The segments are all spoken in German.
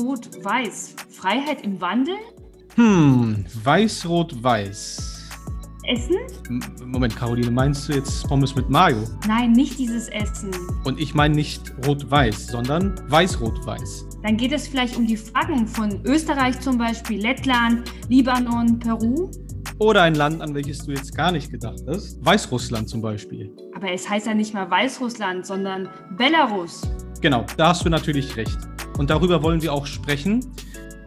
Rot, Weiß. Freiheit im Wandel? Hm, Weiß, Rot, Weiß. Essen? M Moment, Caroline, meinst du jetzt Pommes mit Mayo? Nein, nicht dieses Essen. Und ich meine nicht Rot-Weiß, sondern Weiß-Rot-Weiß. Dann geht es vielleicht um die Flaggen von Österreich zum Beispiel, Lettland, Libanon, Peru. Oder ein Land, an welches du jetzt gar nicht gedacht hast. Weißrussland zum Beispiel. Aber es heißt ja nicht mal Weißrussland, sondern Belarus. Genau, da hast du natürlich recht. Und darüber wollen wir auch sprechen.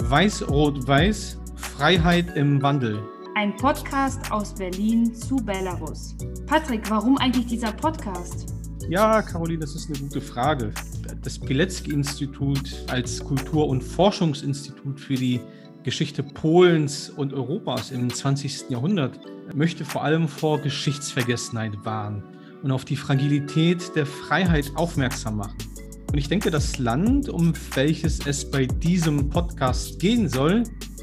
Weiß-Rot-Weiß, Freiheit im Wandel. Ein Podcast aus Berlin zu Belarus. Patrick, warum eigentlich dieser Podcast? Ja, Caroline, das ist eine gute Frage. Das Pilecki-Institut als Kultur- und Forschungsinstitut für die Geschichte Polens und Europas im 20. Jahrhundert möchte vor allem vor Geschichtsvergessenheit warnen und auf die Fragilität der Freiheit aufmerksam machen. Und ich denke, das Land, um welches es bei diesem Podcast gehen soll,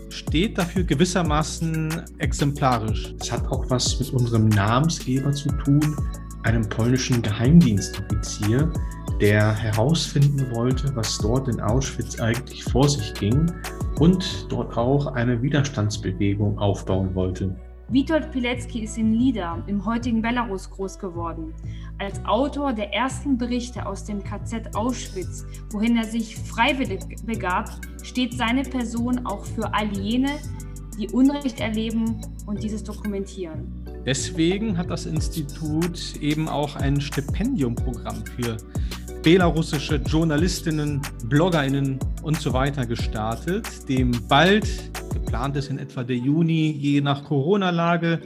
steht dafür gewissermaßen exemplarisch. Es hat auch was mit unserem Namensgeber zu tun, einem polnischen Geheimdienstoffizier, der herausfinden wollte, was dort in Auschwitz eigentlich vor sich ging und dort auch eine Widerstandsbewegung aufbauen wollte. Witold Pilecki ist in Lida im heutigen Belarus groß geworden. Als Autor der ersten Berichte aus dem KZ Auschwitz, wohin er sich freiwillig begab, steht seine Person auch für all jene, die Unrecht erleben und dieses dokumentieren. Deswegen hat das Institut eben auch ein Stipendiumprogramm für belarussische Journalistinnen, Bloggerinnen und so weiter gestartet, dem bald, geplant ist in etwa der Juni, je nach Corona-Lage,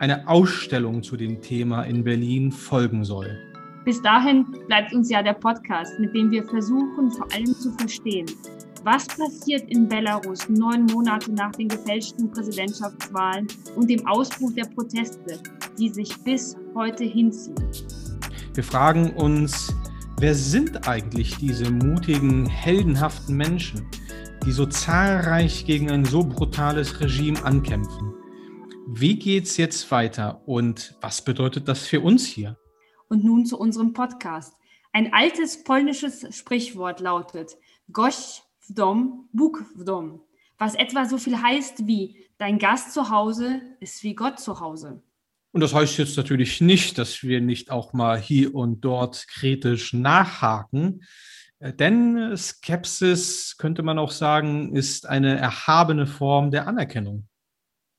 eine Ausstellung zu dem Thema in Berlin folgen soll. Bis dahin bleibt uns ja der Podcast, mit dem wir versuchen, vor allem zu verstehen, was passiert in Belarus neun Monate nach den gefälschten Präsidentschaftswahlen und dem Ausbruch der Proteste, die sich bis heute hinziehen? Wir fragen uns, Wer sind eigentlich diese mutigen, heldenhaften Menschen, die so zahlreich gegen ein so brutales Regime ankämpfen? Wie geht's jetzt weiter und was bedeutet das für uns hier? Und nun zu unserem Podcast. Ein altes polnisches Sprichwort lautet Gość w dom, Bóg w dom, was etwa so viel heißt wie Dein Gast zu Hause ist wie Gott zu Hause. Und das heißt jetzt natürlich nicht, dass wir nicht auch mal hier und dort kritisch nachhaken. Äh, denn Skepsis, könnte man auch sagen, ist eine erhabene Form der Anerkennung.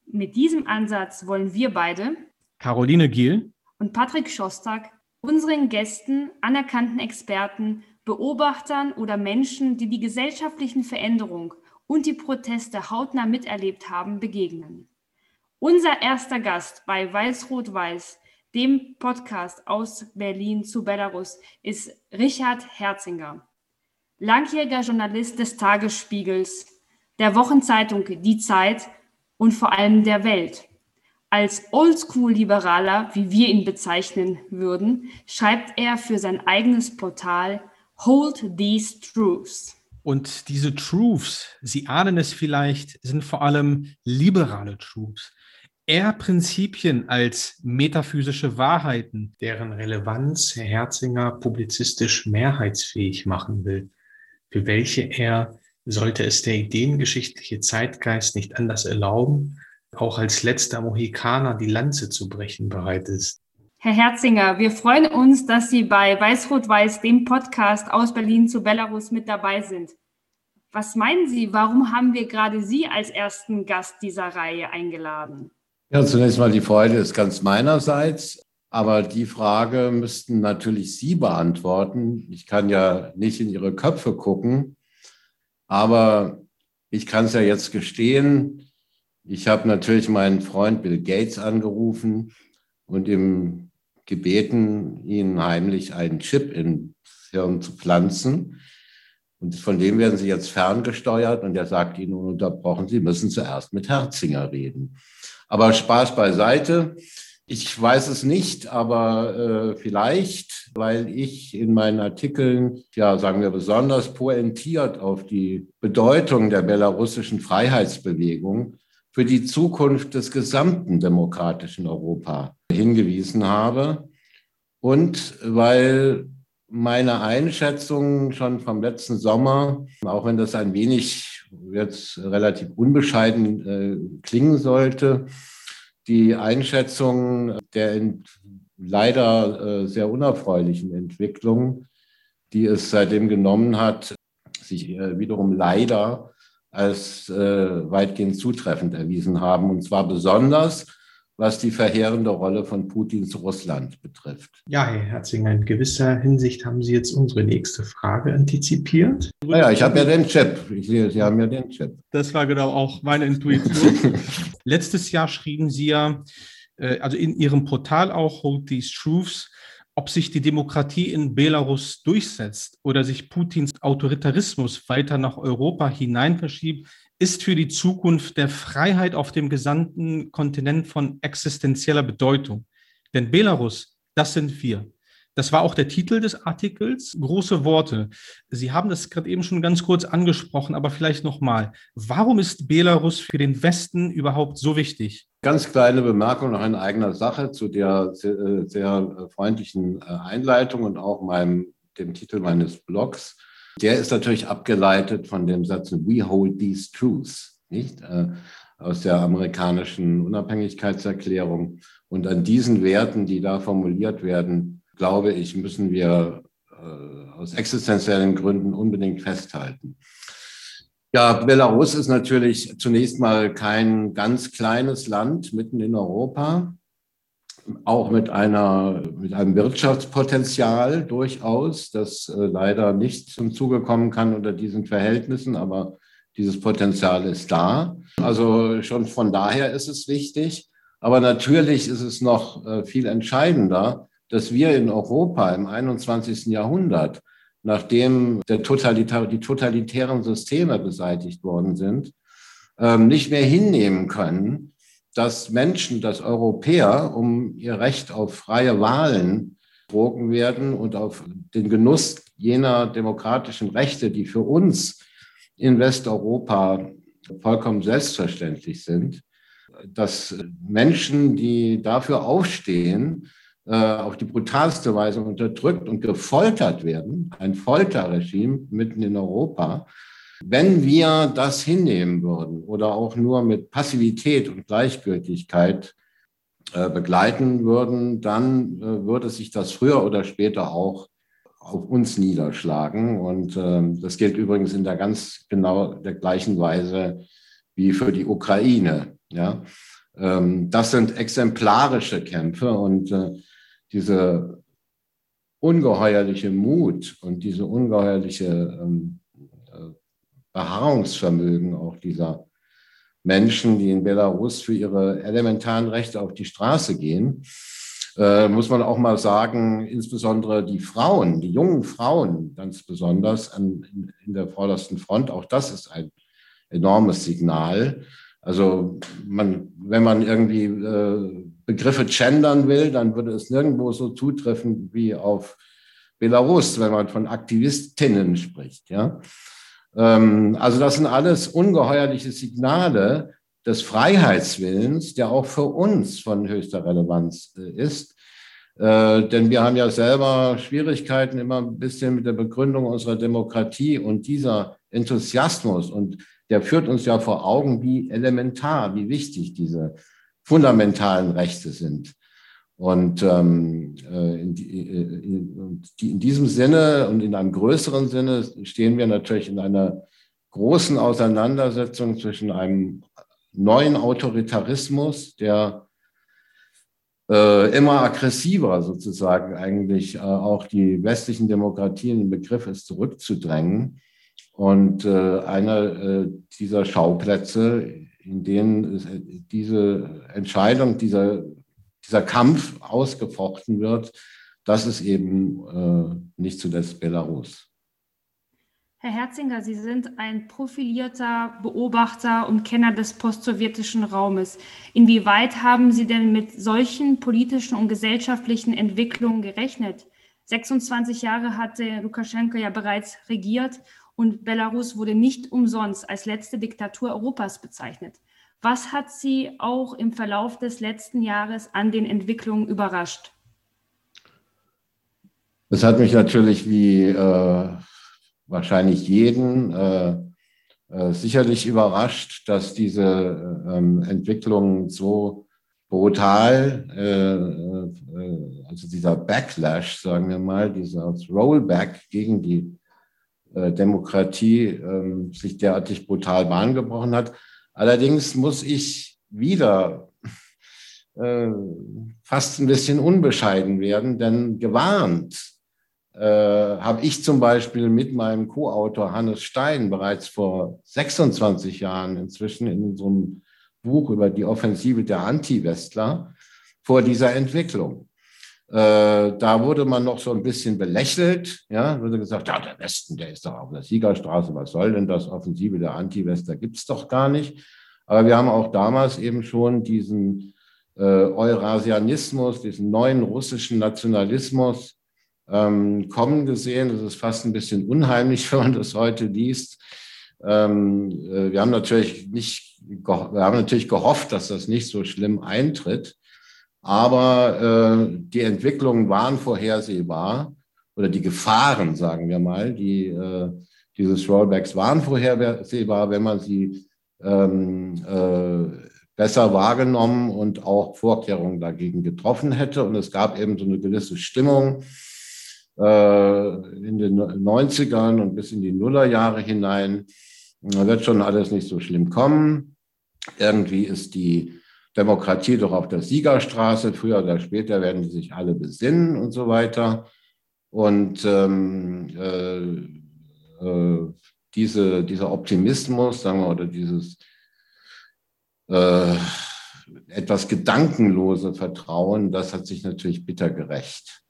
Mit diesem Ansatz wollen wir beide, Caroline Giel und Patrick Schostak, unseren Gästen, anerkannten Experten, Beobachtern oder Menschen, die die gesellschaftlichen Veränderungen und die Proteste hautnah miterlebt haben, begegnen. Unser erster Gast bei Weiß-Rot-Weiß, dem Podcast aus Berlin zu Belarus, ist Richard Herzinger, langjähriger Journalist des Tagesspiegels, der Wochenzeitung Die Zeit und vor allem der Welt. Als Oldschool-Liberaler, wie wir ihn bezeichnen würden, schreibt er für sein eigenes Portal Hold These Truths. Und diese Truths, Sie ahnen es vielleicht, sind vor allem liberale Truths eher Prinzipien als metaphysische Wahrheiten, deren Relevanz Herr Herzinger publizistisch mehrheitsfähig machen will, für welche er, sollte es der ideengeschichtliche Zeitgeist nicht anders erlauben, auch als letzter Mohikaner die Lanze zu brechen bereit ist. Herr Herzinger, wir freuen uns, dass Sie bei Weiß-Rot-Weiß, dem Podcast aus Berlin zu Belarus, mit dabei sind. Was meinen Sie, warum haben wir gerade Sie als ersten Gast dieser Reihe eingeladen? Ja, zunächst mal die Freude ist ganz meinerseits. Aber die Frage müssten natürlich Sie beantworten. Ich kann ja nicht in Ihre Köpfe gucken. Aber ich kann es ja jetzt gestehen. Ich habe natürlich meinen Freund Bill Gates angerufen und ihm gebeten, Ihnen heimlich einen Chip ins Hirn zu pflanzen. Und von dem werden Sie jetzt ferngesteuert und er sagt Ihnen ununterbrochen, Sie müssen zuerst mit Herzinger reden. Aber Spaß beiseite. Ich weiß es nicht, aber äh, vielleicht, weil ich in meinen Artikeln, ja, sagen wir besonders pointiert auf die Bedeutung der belarussischen Freiheitsbewegung für die Zukunft des gesamten demokratischen Europa hingewiesen habe. Und weil meine Einschätzung schon vom letzten Sommer, auch wenn das ein wenig jetzt relativ unbescheiden äh, klingen sollte, die Einschätzung der leider äh, sehr unerfreulichen Entwicklung, die es seitdem genommen hat, sich äh, wiederum leider als äh, weitgehend zutreffend erwiesen haben. Und zwar besonders was die verheerende Rolle von Putins Russland betrifft. Ja, Herr Herzinger, in gewisser Hinsicht haben Sie jetzt unsere nächste Frage antizipiert. Naja, ich habe ja den Chip. Ich sehe, Sie haben ja den Chip. Das war genau auch meine Intuition. Letztes Jahr schrieben Sie ja, äh, also in Ihrem Portal auch, Hold These Truths, ob sich die Demokratie in Belarus durchsetzt oder sich Putins Autoritarismus weiter nach Europa hinein verschiebt, ist für die Zukunft der Freiheit auf dem gesamten Kontinent von existenzieller Bedeutung. Denn Belarus, das sind wir. Das war auch der Titel des Artikels. Große Worte. Sie haben das gerade eben schon ganz kurz angesprochen, aber vielleicht nochmal. Warum ist Belarus für den Westen überhaupt so wichtig? Ganz kleine Bemerkung noch in eigener Sache zu der sehr, sehr freundlichen äh, Einleitung und auch meinem, dem Titel meines Blogs. Der ist natürlich abgeleitet von dem Satz We hold these truths, nicht? Äh, aus der amerikanischen Unabhängigkeitserklärung. Und an diesen Werten, die da formuliert werden, glaube ich, müssen wir äh, aus existenziellen Gründen unbedingt festhalten. Ja, Belarus ist natürlich zunächst mal kein ganz kleines Land mitten in Europa auch mit, einer, mit einem Wirtschaftspotenzial durchaus, das äh, leider nicht zum Zuge kommen kann unter diesen Verhältnissen, aber dieses Potenzial ist da. Also schon von daher ist es wichtig. Aber natürlich ist es noch äh, viel entscheidender, dass wir in Europa im 21. Jahrhundert, nachdem der Totalitar die totalitären Systeme beseitigt worden sind, ähm, nicht mehr hinnehmen können, dass Menschen, dass Europäer um ihr Recht auf freie Wahlen betrogen werden und auf den Genuss jener demokratischen Rechte, die für uns in Westeuropa vollkommen selbstverständlich sind, dass Menschen, die dafür aufstehen, äh, auf die brutalste Weise unterdrückt und gefoltert werden, ein Folterregime mitten in Europa, wenn wir das hinnehmen würden oder auch nur mit Passivität und Gleichgültigkeit äh, begleiten würden, dann äh, würde sich das früher oder später auch auf uns niederschlagen. Und äh, das gilt übrigens in der ganz genau der gleichen Weise wie für die Ukraine. Ja? Ähm, das sind exemplarische Kämpfe und äh, diese ungeheuerliche Mut und diese ungeheuerliche ähm, Beharrungsvermögen auch dieser Menschen, die in Belarus für ihre elementaren Rechte auf die Straße gehen, äh, muss man auch mal sagen, insbesondere die Frauen, die jungen Frauen ganz besonders an, in, in der vordersten Front, auch das ist ein enormes Signal. Also man, wenn man irgendwie äh, Begriffe gendern will, dann würde es nirgendwo so zutreffen wie auf Belarus, wenn man von Aktivistinnen spricht. Ja? Ähm, also das sind alles ungeheuerliche Signale des Freiheitswillens, der auch für uns von höchster Relevanz äh, ist. Äh, denn wir haben ja selber Schwierigkeiten immer ein bisschen mit der Begründung unserer Demokratie und dieser Enthusiasmus und der führt uns ja vor Augen, wie elementar, wie wichtig diese fundamentalen Rechte sind. Und ähm, äh, in, in, in, diesem Sinne und in einem größeren Sinne stehen wir natürlich in einer großen Auseinandersetzung zwischen einem neuen Autoritarismus, der äh, immer aggressiver sozusagen eigentlich äh, auch die westlichen Demokratien im Begriff ist, zurückzudrängen. Und äh, einer äh, dieser Schauplätze, in denen diese Entscheidung, dieser dieser Kampf ausgefochten wird, das ist eben äh, nicht zuletzt Belarus. Herr Herzinger, Sie sind ein profilierter Beobachter und Kenner des postsowjetischen Raumes. Inwieweit haben Sie denn mit solchen politischen und gesellschaftlichen Entwicklungen gerechnet? 26 Jahre hatte Lukaschenko ja bereits regiert und Belarus wurde nicht umsonst als letzte Diktatur Europas bezeichnet. Was hat Sie auch im Verlauf des letzten Jahres an den Entwicklungen überrascht? Das hat mich natürlich wie äh, wahrscheinlich jeden äh, äh, sicherlich überrascht, dass diese ähm, Entwicklung so brutal, äh, äh, also dieser Backlash, sagen wir mal, dieses Rollback gegen die äh, Demokratie ähm, sich derartig brutal Bahn gebrochen hat. Allerdings muss ich wieder äh, fast ein bisschen unbescheiden werden, denn gewarnt äh, habe ich zum Beispiel mit meinem Co-Autor Hannes Stein bereits vor 26 Jahren inzwischen in einem Buch über die Offensive der Anti-Westler vor dieser Entwicklung. Äh, da wurde man noch so ein bisschen belächelt, ja, wurde gesagt, ja, der Westen, der ist doch auf der Siegerstraße, was soll denn das? Offensive der Anti-Westler gibt es doch gar nicht. Aber wir haben auch damals eben schon diesen äh, Eurasianismus, diesen neuen russischen Nationalismus ähm, kommen gesehen. Das ist fast ein bisschen unheimlich, wenn man das heute liest. Ähm, äh, wir haben natürlich nicht, wir haben natürlich gehofft, dass das nicht so schlimm eintritt. Aber äh, die Entwicklungen waren vorhersehbar oder die Gefahren, sagen wir mal, die äh, dieses Rollbacks waren vorhersehbar, wenn man sie ähm, äh, besser wahrgenommen und auch Vorkehrungen dagegen getroffen hätte. Und es gab eben so eine gewisse Stimmung äh, in den 90ern und bis in die Nullerjahre hinein. Da wird schon alles nicht so schlimm kommen. Irgendwie ist die Demokratie doch auf der Siegerstraße. Früher oder später werden die sich alle besinnen und so weiter. Und ähm, äh, äh, diese, dieser Optimismus, sagen wir, oder dieses äh, etwas gedankenlose Vertrauen, das hat sich natürlich bitter gerecht.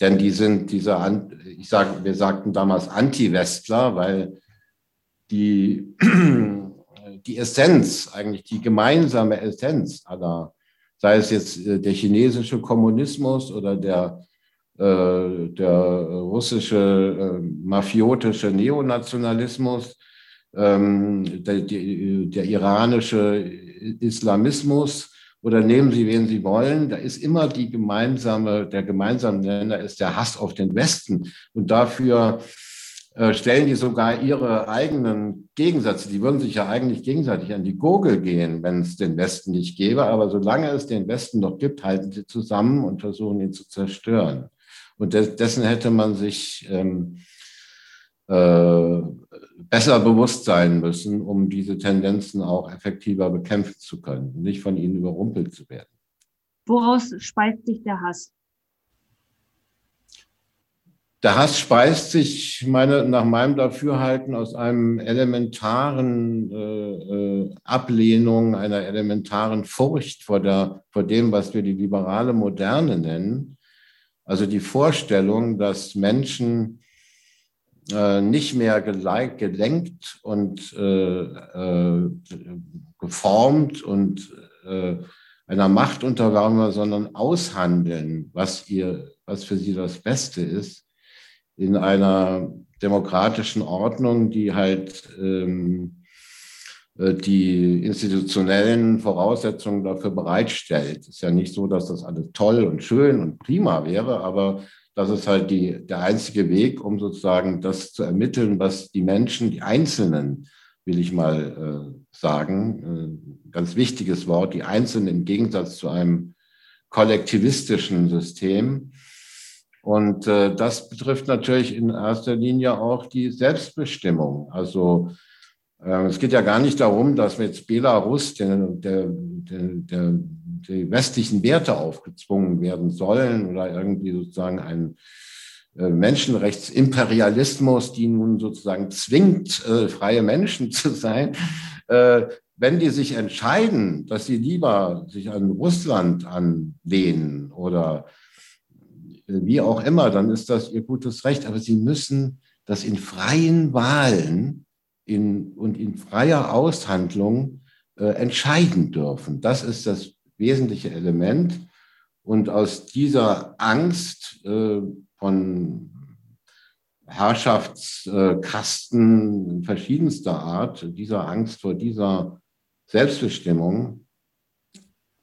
Denn die sind diese, ich sage, wir sagten damals Anti-Westler, weil die die Essenz, eigentlich die gemeinsame Essenz aller, sei es jetzt äh, der chinesische Kommunismus oder der, äh, der russische äh, mafiotische Neonationalismus, ähm, der, der iranische Islamismus oder nehmen Sie, wen Sie wollen, da ist immer die gemeinsame, der gemeinsame Nenner ist der Hass auf den Westen. Und dafür stellen die sogar ihre eigenen Gegensätze. Die würden sich ja eigentlich gegenseitig an die Gurgel gehen, wenn es den Westen nicht gäbe. Aber solange es den Westen noch gibt, halten sie zusammen und versuchen ihn zu zerstören. Und dessen hätte man sich ähm, äh, besser bewusst sein müssen, um diese Tendenzen auch effektiver bekämpfen zu können, nicht von ihnen überrumpelt zu werden. Woraus speist sich der Hass? Der Hass speist sich meine, nach meinem Dafürhalten aus einem elementaren äh, äh, Ablehnung, einer elementaren Furcht vor, der, vor dem, was wir die liberale Moderne nennen. Also die Vorstellung, dass Menschen äh, nicht mehr gelenkt und äh, äh, geformt und äh, einer Macht unterwerfen, sondern aushandeln, was ihr, was für sie das Beste ist in einer demokratischen Ordnung, die halt ähm, äh, die institutionellen Voraussetzungen dafür bereitstellt. Es ist ja nicht so, dass das alles toll und schön und prima wäre, aber das ist halt die, der einzige Weg, um sozusagen das zu ermitteln, was die Menschen, die Einzelnen, will ich mal äh, sagen, äh, ganz wichtiges Wort, die Einzelnen im Gegensatz zu einem kollektivistischen System, und äh, das betrifft natürlich in erster Linie auch die Selbstbestimmung. Also äh, es geht ja gar nicht darum, dass jetzt Belarus der, der, der, die westlichen Werte aufgezwungen werden sollen oder irgendwie sozusagen ein äh, Menschenrechtsimperialismus, die nun sozusagen zwingt, äh, freie Menschen zu sein. Äh, wenn die sich entscheiden, dass sie lieber sich an Russland anlehnen oder wie auch immer, dann ist das ihr gutes Recht. Aber sie müssen das in freien Wahlen in, und in freier Aushandlung äh, entscheiden dürfen. Das ist das wesentliche Element. Und aus dieser Angst äh, von Herrschaftskasten verschiedenster Art, dieser Angst vor dieser Selbstbestimmung,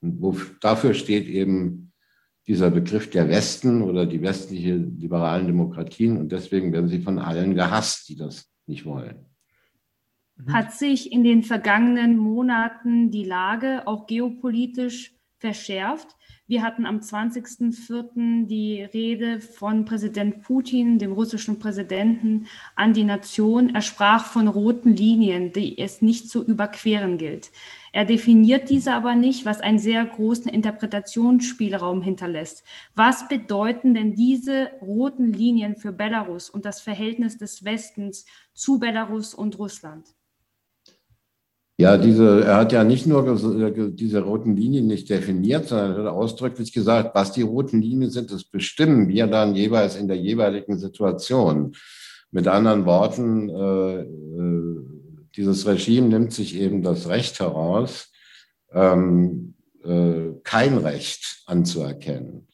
wo, dafür steht eben dieser Begriff der Westen oder die westliche liberalen Demokratien und deswegen werden sie von allen gehasst, die das nicht wollen. Hat sich in den vergangenen Monaten die Lage auch geopolitisch verschärft? Wir hatten am 20.04. die Rede von Präsident Putin, dem russischen Präsidenten, an die Nation. Er sprach von roten Linien, die es nicht zu überqueren gilt. Er definiert diese aber nicht, was einen sehr großen Interpretationsspielraum hinterlässt. Was bedeuten denn diese roten Linien für Belarus und das Verhältnis des Westens zu Belarus und Russland? Ja, diese, er hat ja nicht nur äh, diese roten Linien nicht definiert, sondern er hat ausdrücklich gesagt, was die roten Linien sind, das bestimmen wir dann jeweils in der jeweiligen Situation. Mit anderen Worten, äh, äh, dieses Regime nimmt sich eben das Recht heraus, ähm, äh, kein Recht anzuerkennen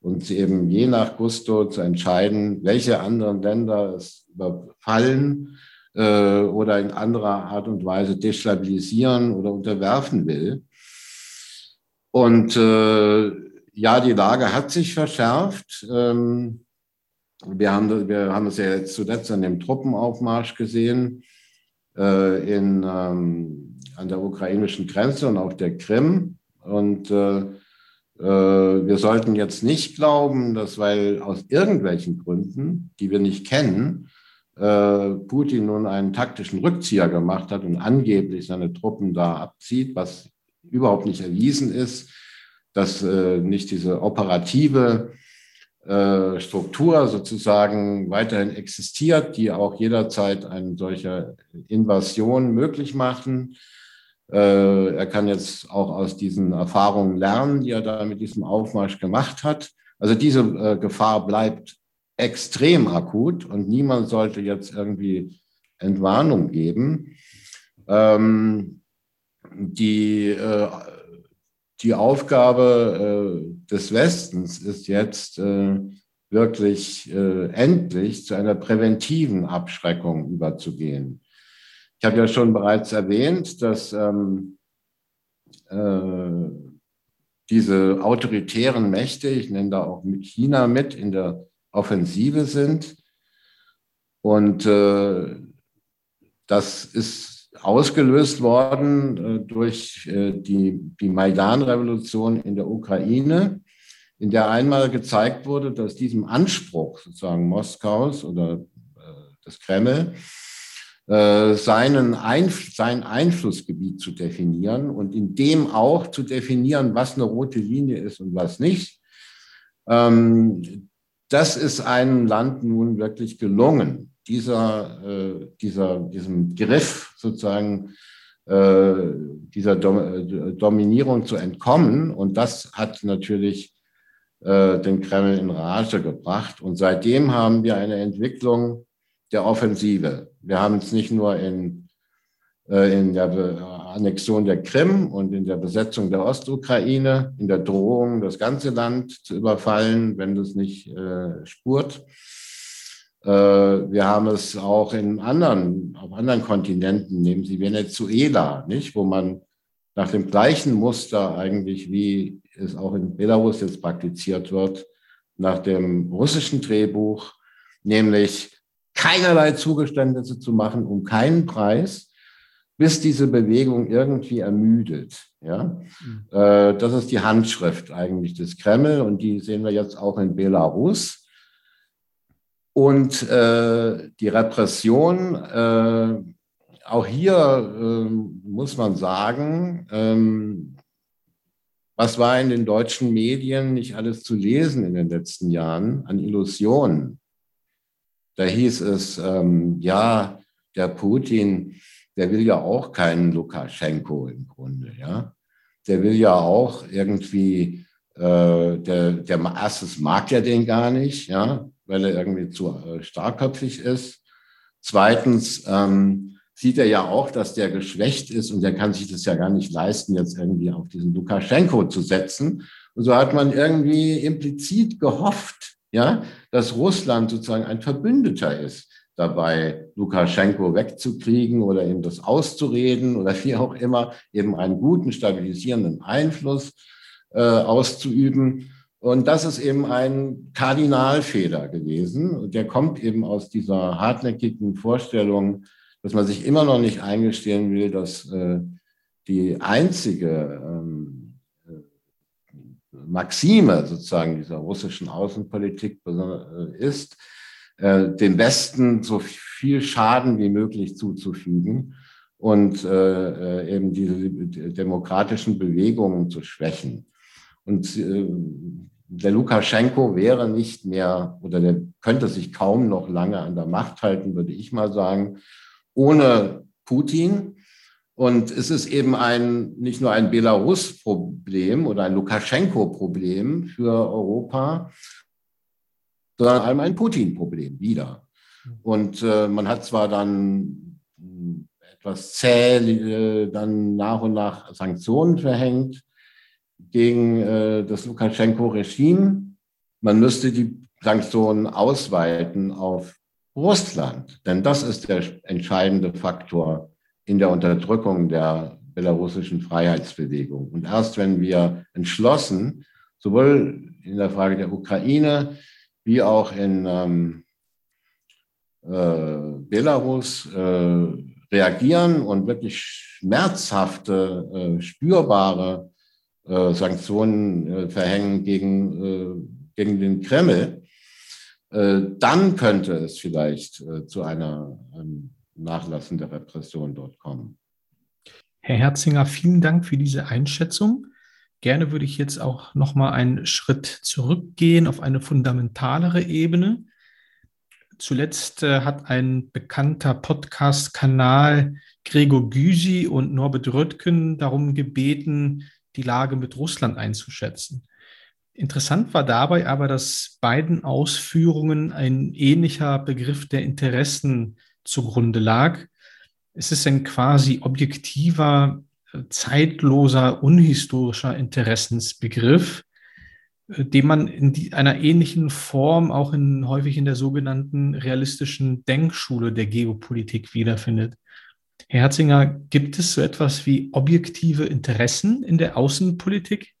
und eben je nach Gusto zu entscheiden, welche anderen Länder es überfallen äh, oder in anderer Art und Weise destabilisieren oder unterwerfen will. Und äh, ja, die Lage hat sich verschärft. Ähm, wir, haben, wir haben es ja jetzt zuletzt an dem Truppenaufmarsch gesehen äh, in, ähm, an der ukrainischen Grenze und auf der Krim. Und äh, äh, wir sollten jetzt nicht glauben, dass weil aus irgendwelchen Gründen, die wir nicht kennen, äh, Putin nun einen taktischen Rückzieher gemacht hat und angeblich seine Truppen da abzieht, was überhaupt nicht erwiesen ist, dass äh, nicht diese operative äh, Struktur sozusagen weiterhin existiert, die auch jederzeit eine solche Invasion möglich machen. Er kann jetzt auch aus diesen Erfahrungen lernen, die er da mit diesem Aufmarsch gemacht hat. Also diese Gefahr bleibt extrem akut und niemand sollte jetzt irgendwie Entwarnung geben. Ähm, die, äh, die Aufgabe äh, des Westens ist jetzt äh, wirklich äh, endlich zu einer präventiven Abschreckung überzugehen. Ich habe ja schon bereits erwähnt, dass ähm, äh, diese autoritären Mächte, ich nenne da auch China mit in der Offensive sind. Und äh, das ist ausgelöst worden äh, durch äh, die, die Maidan-Revolution in der Ukraine, in der einmal gezeigt wurde, dass diesem Anspruch sozusagen Moskaus oder äh, des Kreml, seinen Einf sein Einflussgebiet zu definieren und in dem auch zu definieren, was eine rote Linie ist und was nicht. Ähm, das ist einem Land nun wirklich gelungen, dieser, dieser, diesem Griff sozusagen äh, dieser Dom äh, Dominierung zu entkommen. Und das hat natürlich äh, den Kreml in Rage gebracht. Und seitdem haben wir eine Entwicklung der Offensive. Wir haben es nicht nur in, äh, in der Annexion der Krim und in der Besetzung der Ostukraine, in der Drohung, das ganze Land zu überfallen, wenn das nicht äh, spurt. Äh, wir haben es auch in anderen, auf anderen Kontinenten, nehmen Sie Venezuela, nicht, wo man nach dem gleichen Muster eigentlich, wie es auch in Belarus jetzt praktiziert wird, nach dem russischen Drehbuch, nämlich keinerlei Zugeständnisse zu machen um keinen Preis, bis diese Bewegung irgendwie ermüdet. Ja? Mhm. Äh, das ist die Handschrift eigentlich des Kreml und die sehen wir jetzt auch in Belarus. Und äh, die Repression, äh, auch hier äh, muss man sagen, ähm, was war in den deutschen Medien nicht alles zu lesen in den letzten Jahren an Illusionen? Da hieß es, ähm, ja, der Putin, der will ja auch keinen Lukaschenko im Grunde, ja. Der will ja auch irgendwie, äh, der, der erstens mag ja den gar nicht, ja, weil er irgendwie zu äh, starkköpfig ist. Zweitens ähm, sieht er ja auch, dass der geschwächt ist und der kann sich das ja gar nicht leisten, jetzt irgendwie auf diesen Lukaschenko zu setzen. Und so hat man irgendwie implizit gehofft, ja, dass Russland sozusagen ein Verbündeter ist dabei, Lukaschenko wegzukriegen oder ihm das auszureden oder wie auch immer, eben einen guten, stabilisierenden Einfluss äh, auszuüben. Und das ist eben ein Kardinalfehler gewesen. Der kommt eben aus dieser hartnäckigen Vorstellung, dass man sich immer noch nicht eingestehen will, dass äh, die einzige ähm, äh, Maxime sozusagen dieser russischen Außenpolitik äh, ist, dem Westen so viel Schaden wie möglich zuzufügen und eben diese demokratischen Bewegungen zu schwächen. Und der Lukaschenko wäre nicht mehr oder der könnte sich kaum noch lange an der Macht halten, würde ich mal sagen, ohne Putin. Und es ist eben ein, nicht nur ein Belarus-Problem oder ein Lukaschenko-Problem für Europa, sondern allem ein Putin-Problem wieder. Und äh, man hat zwar dann etwas zäh äh, dann nach und nach Sanktionen verhängt gegen äh, das Lukaschenko-Regime. Man müsste die Sanktionen ausweiten auf Russland, denn das ist der entscheidende Faktor in der Unterdrückung der belarussischen Freiheitsbewegung. Und erst wenn wir entschlossen, sowohl in der Frage der Ukraine wie auch in ähm, äh, Belarus äh, reagieren und wirklich schmerzhafte, äh, spürbare Sanktionen äh, verhängen gegen, äh, gegen den Kreml, dann könnte es vielleicht zu einer ähm, Nachlassen der Repression dort kommen. Herr Herzinger, vielen Dank für diese Einschätzung. Gerne würde ich jetzt auch noch mal einen Schritt zurückgehen auf eine fundamentalere Ebene. Zuletzt äh, hat ein bekannter Podcast-Kanal Gregor Gysi und Norbert Röttgen darum gebeten, die Lage mit Russland einzuschätzen. Interessant war dabei aber, dass beiden Ausführungen ein ähnlicher Begriff der Interessen zugrunde lag. Es ist ein quasi objektiver, zeitloser, unhistorischer Interessensbegriff, äh, den man in die, einer ähnlichen Form auch in, häufig in der sogenannten realistischen Denkschule der Geopolitik wiederfindet. Herr Herzinger, gibt es so etwas wie objektive Interessen in der Außenpolitik?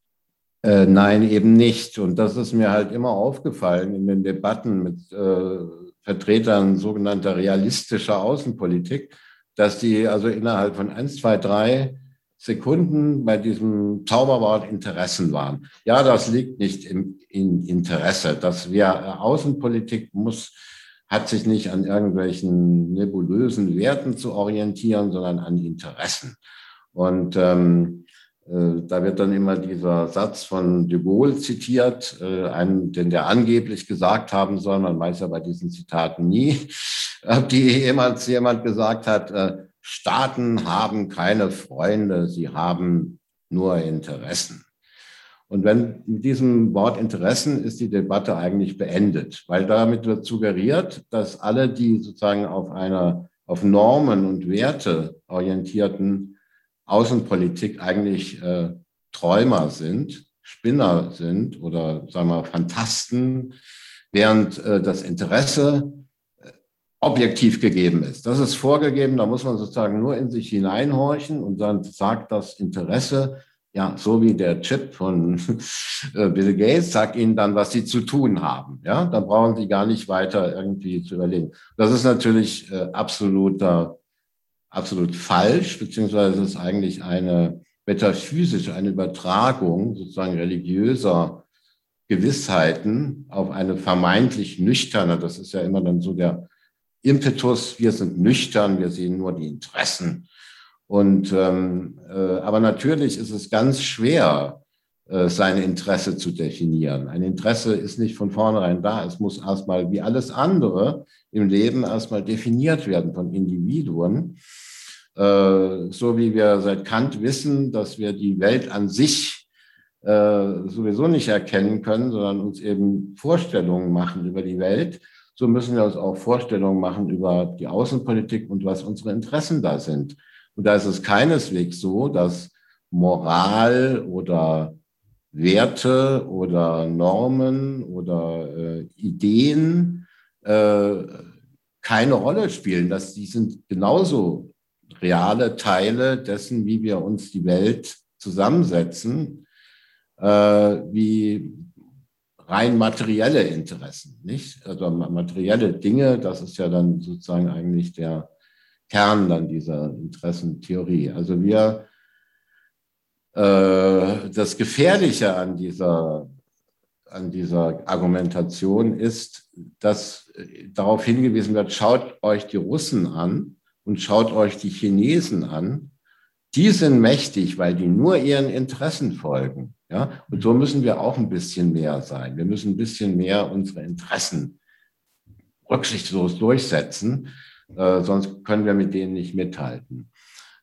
Äh, nein, eben nicht. Und das ist mir halt immer aufgefallen in den Debatten mit äh, Vertretern sogenannter realistischer Außenpolitik, dass die also innerhalb von eins, zwei, drei Sekunden bei diesem Zauberwort Interessen waren. Ja, das liegt nicht im, im Interesse. Dass wir äh, Außenpolitik muss hat sich nicht an irgendwelchen nebulösen Werten zu orientieren, sondern an Interessen. Und ähm, äh, da wird dann immer dieser Satz von de Gaulle zitiert, äh, einen, den der angeblich gesagt haben soll. Man weiß ja bei diesen Zitaten nie, ob die jemals jemand gesagt hat, äh, Staaten haben keine Freunde, sie haben nur Interessen. Und wenn mit diesem Wort Interessen ist die Debatte eigentlich beendet, weil damit wird suggeriert, dass alle, die sozusagen auf einer auf Normen und Werte orientierten Außenpolitik eigentlich äh, Träumer sind, Spinner sind oder sagen wir Fantasten, während äh, das Interesse äh, objektiv gegeben ist. Das ist vorgegeben, da muss man sozusagen nur in sich hineinhorchen und dann sagt das Interesse, ja, so wie der Chip von äh, Bill Gates sagt Ihnen dann, was Sie zu tun haben. Ja, dann brauchen Sie gar nicht weiter irgendwie zu überlegen. Das ist natürlich äh, absoluter, absolut falsch, beziehungsweise ist eigentlich eine metaphysische, eine Übertragung sozusagen religiöser Gewissheiten auf eine vermeintlich nüchterne, das ist ja immer dann so der Impetus, wir sind nüchtern, wir sehen nur die Interessen und ähm, äh, aber natürlich ist es ganz schwer, äh, sein Interesse zu definieren. Ein Interesse ist nicht von vornherein da. Es muss erstmal wie alles andere im Leben erstmal definiert werden von Individuen. Äh, so wie wir seit Kant wissen, dass wir die Welt an sich äh, sowieso nicht erkennen können, sondern uns eben Vorstellungen machen über die Welt. So müssen wir uns auch Vorstellungen machen über die Außenpolitik und was unsere Interessen da sind. Und da ist es keineswegs so, dass Moral oder Werte oder Normen oder äh, Ideen äh, keine Rolle spielen. Dass die sind genauso reale Teile dessen, wie wir uns die Welt zusammensetzen, äh, wie rein materielle Interessen, nicht? Also materielle Dinge, das ist ja dann sozusagen eigentlich der Kern dann dieser Interessentheorie. Also wir, äh, das Gefährliche an dieser, an dieser Argumentation ist, dass darauf hingewiesen wird, schaut euch die Russen an und schaut euch die Chinesen an. Die sind mächtig, weil die nur ihren Interessen folgen. Ja? Und so müssen wir auch ein bisschen mehr sein. Wir müssen ein bisschen mehr unsere Interessen rücksichtslos durchsetzen, äh, sonst können wir mit denen nicht mithalten.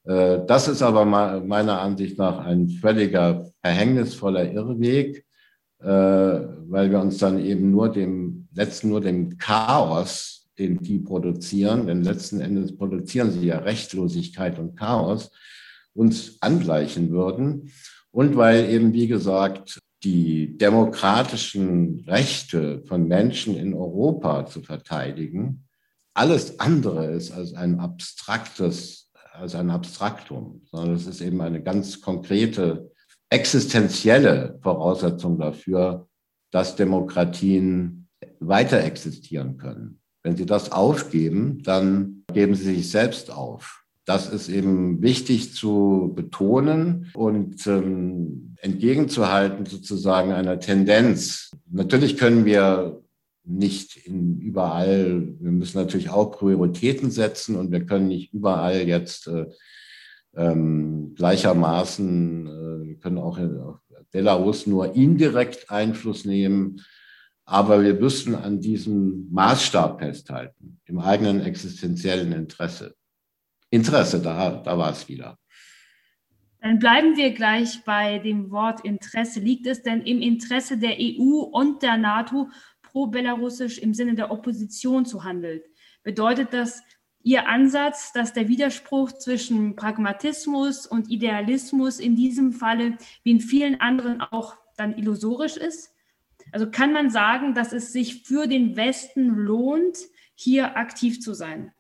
Äh, das ist aber meiner Ansicht nach ein völliger verhängnisvoller Irrweg, äh, weil wir uns dann eben nur dem letzten nur dem Chaos, den die produzieren, denn letzten Endes produzieren sie ja Rechtlosigkeit und Chaos, uns angleichen würden und weil eben, wie gesagt, die demokratischen Rechte von Menschen in Europa zu verteidigen, alles andere ist als ein abstraktes, als ein Abstraktum, sondern es ist eben eine ganz konkrete, existenzielle Voraussetzung dafür, dass Demokratien weiter existieren können. Wenn sie das aufgeben, dann geben sie sich selbst auf. Das ist eben wichtig zu betonen und ähm, entgegenzuhalten sozusagen einer Tendenz. Natürlich können wir nicht in überall, wir müssen natürlich auch Prioritäten setzen und wir können nicht überall jetzt äh, ähm, gleichermaßen, äh, wir können auch in Belarus nur indirekt Einfluss nehmen, aber wir müssen an diesem Maßstab festhalten, im eigenen existenziellen Interesse. Interesse, da, da war es wieder. Dann bleiben wir gleich bei dem Wort Interesse. Liegt es denn im Interesse der EU und der NATO, pro-belarussisch im Sinne der Opposition zu handeln? Bedeutet das Ihr Ansatz, dass der Widerspruch zwischen Pragmatismus und Idealismus in diesem Falle wie in vielen anderen auch dann illusorisch ist? Also kann man sagen, dass es sich für den Westen lohnt, hier aktiv zu sein?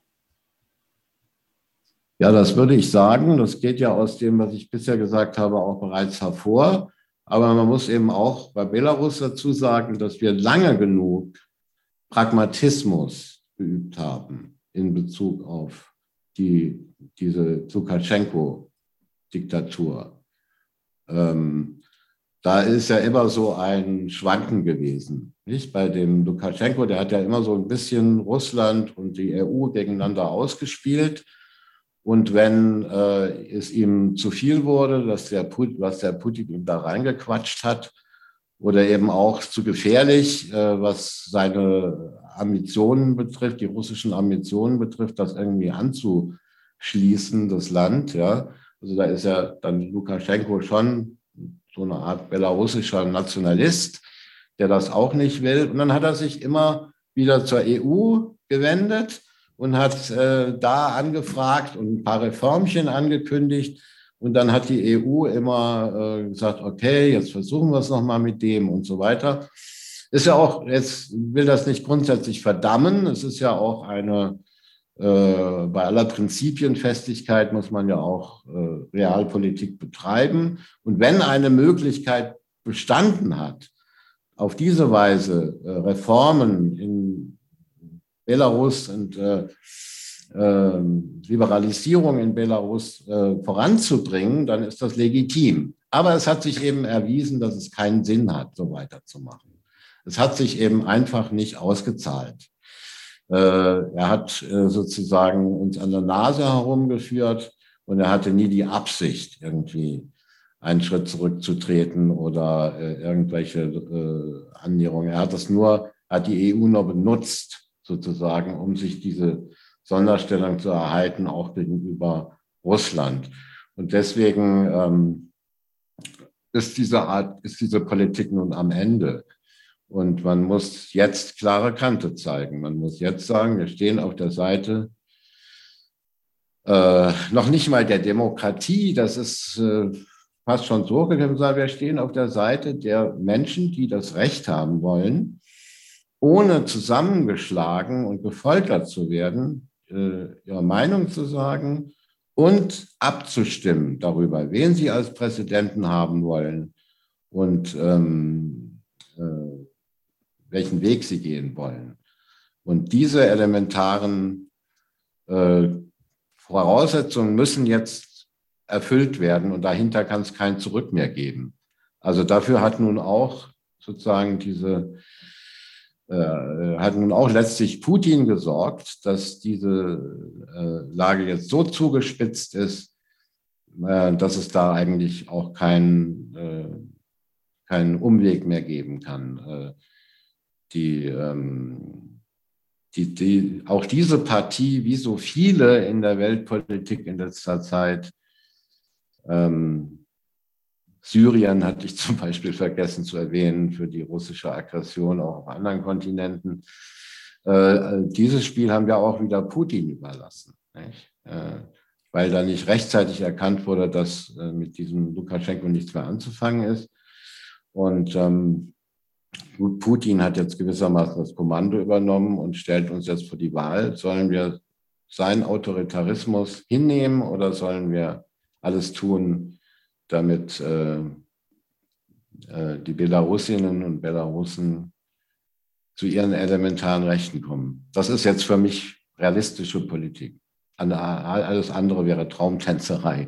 Ja, das würde ich sagen. Das geht ja aus dem, was ich bisher gesagt habe, auch bereits hervor. Aber man muss eben auch bei Belarus dazu sagen, dass wir lange genug Pragmatismus geübt haben in Bezug auf die, diese Lukaschenko-Diktatur. Ähm, da ist ja immer so ein Schwanken gewesen. Nicht? Bei dem Lukaschenko, der hat ja immer so ein bisschen Russland und die EU gegeneinander ausgespielt. Und wenn äh, es ihm zu viel wurde, dass der Put, was der Putin ihm da reingequatscht hat, oder eben auch zu gefährlich, äh, was seine Ambitionen betrifft, die russischen Ambitionen betrifft, das irgendwie anzuschließen, das Land. Ja, also da ist ja dann Lukaschenko schon so eine Art belarussischer Nationalist, der das auch nicht will. Und dann hat er sich immer wieder zur EU gewendet und hat äh, da angefragt und ein paar Reformchen angekündigt. Und dann hat die EU immer äh, gesagt, okay, jetzt versuchen wir es nochmal mit dem und so weiter. Ist ja auch, jetzt will das nicht grundsätzlich verdammen. Es ist ja auch eine, äh, bei aller Prinzipienfestigkeit muss man ja auch äh, Realpolitik betreiben. Und wenn eine Möglichkeit bestanden hat, auf diese Weise äh, Reformen in Belarus und äh, äh, Liberalisierung in Belarus äh, voranzubringen, dann ist das legitim. Aber es hat sich eben erwiesen, dass es keinen Sinn hat, so weiterzumachen. Es hat sich eben einfach nicht ausgezahlt. Äh, er hat äh, sozusagen uns an der Nase herumgeführt und er hatte nie die Absicht, irgendwie einen Schritt zurückzutreten oder äh, irgendwelche äh, Annäherungen. Er hat das nur, hat die EU nur benutzt, sozusagen, um sich diese Sonderstellung zu erhalten, auch gegenüber Russland. Und deswegen ähm, ist diese Art, ist diese Politik nun am Ende. Und man muss jetzt klare Kante zeigen. Man muss jetzt sagen, wir stehen auf der Seite äh, noch nicht mal der Demokratie, das ist äh, fast schon so, wir stehen auf der Seite der Menschen, die das Recht haben wollen, ohne zusammengeschlagen und gefoltert zu werden, äh, ihre Meinung zu sagen und abzustimmen darüber, wen sie als Präsidenten haben wollen und ähm, äh, welchen Weg sie gehen wollen. Und diese elementaren äh, Voraussetzungen müssen jetzt erfüllt werden und dahinter kann es kein Zurück mehr geben. Also dafür hat nun auch sozusagen diese, hat nun auch letztlich Putin gesorgt, dass diese äh, Lage jetzt so zugespitzt ist, äh, dass es da eigentlich auch keinen äh, keinen Umweg mehr geben kann. Äh, die, ähm, die, die, auch diese Partie, wie so viele in der Weltpolitik in letzter Zeit, ähm, Syrien hatte ich zum Beispiel vergessen zu erwähnen für die russische Aggression auch auf anderen Kontinenten. Äh, dieses Spiel haben wir auch wieder Putin überlassen, äh, weil da nicht rechtzeitig erkannt wurde, dass äh, mit diesem Lukaschenko nichts mehr anzufangen ist. Und ähm, Putin hat jetzt gewissermaßen das Kommando übernommen und stellt uns jetzt vor die Wahl, sollen wir seinen Autoritarismus hinnehmen oder sollen wir alles tun, damit äh, äh, die Belarusinnen und Belarusen zu ihren elementaren Rechten kommen. Das ist jetzt für mich realistische Politik. Alles andere wäre Traumtänzerei,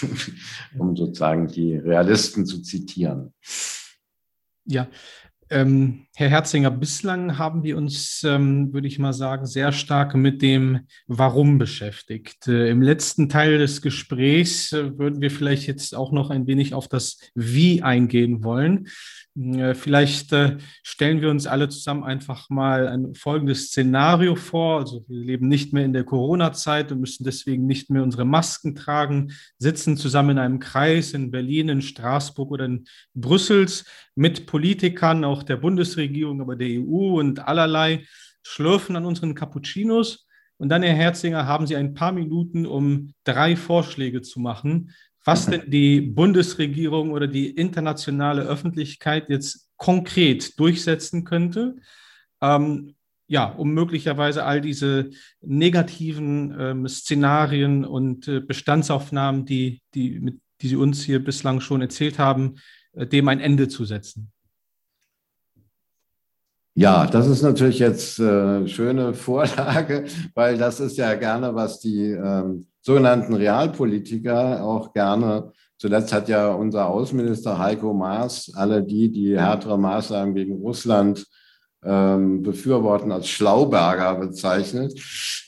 um sozusagen die Realisten zu zitieren. Ja, ähm, Herr Herzinger, bislang haben wir uns, ähm, würde ich mal sagen, sehr stark mit dem Warum beschäftigt. Äh, Im letzten Teil des Gesprächs äh, würden wir vielleicht jetzt auch noch ein wenig auf das Wie eingehen wollen. Äh, vielleicht äh, stellen wir uns alle zusammen einfach mal ein folgendes Szenario vor. Also wir leben nicht mehr in der Corona-Zeit und müssen deswegen nicht mehr unsere Masken tragen, sitzen zusammen in einem Kreis in Berlin, in Straßburg oder in Brüssels mit Politikern, auch der Bundesregierung, aber der EU und allerlei, schlürfen an unseren Cappuccinos. Und dann, Herr Herzinger, haben Sie ein paar Minuten, um drei Vorschläge zu machen, was denn die Bundesregierung oder die internationale Öffentlichkeit jetzt konkret durchsetzen könnte, ähm, ja, um möglicherweise all diese negativen ähm, Szenarien und äh, Bestandsaufnahmen, die, die, mit, die Sie uns hier bislang schon erzählt haben, äh, dem ein Ende zu setzen. Ja, das ist natürlich jetzt äh, schöne Vorlage, weil das ist ja gerne, was die ähm, sogenannten Realpolitiker auch gerne. Zuletzt hat ja unser Außenminister Heiko Maas alle die, die härtere Maßnahmen gegen Russland ähm, befürworten, als Schlauberger bezeichnet.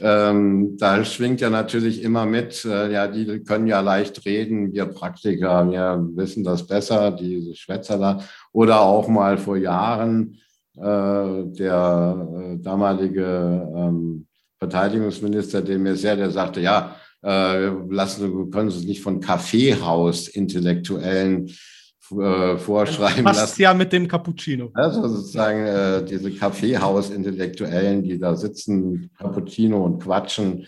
Ähm, da schwingt ja natürlich immer mit, äh, ja, die können ja leicht reden, wir Praktiker, wir wissen das besser, diese Schwätzer da. Oder auch mal vor Jahren der äh, damalige ähm, Verteidigungsminister, dem mir sehr, der sagte, ja, äh, lassen, können Sie es nicht von Kaffeehaus-Intellektuellen äh, vorschreiben Passt lassen. ja mit dem Cappuccino. Also sozusagen äh, diese Kaffeehaus-Intellektuellen, die da sitzen, Cappuccino und quatschen.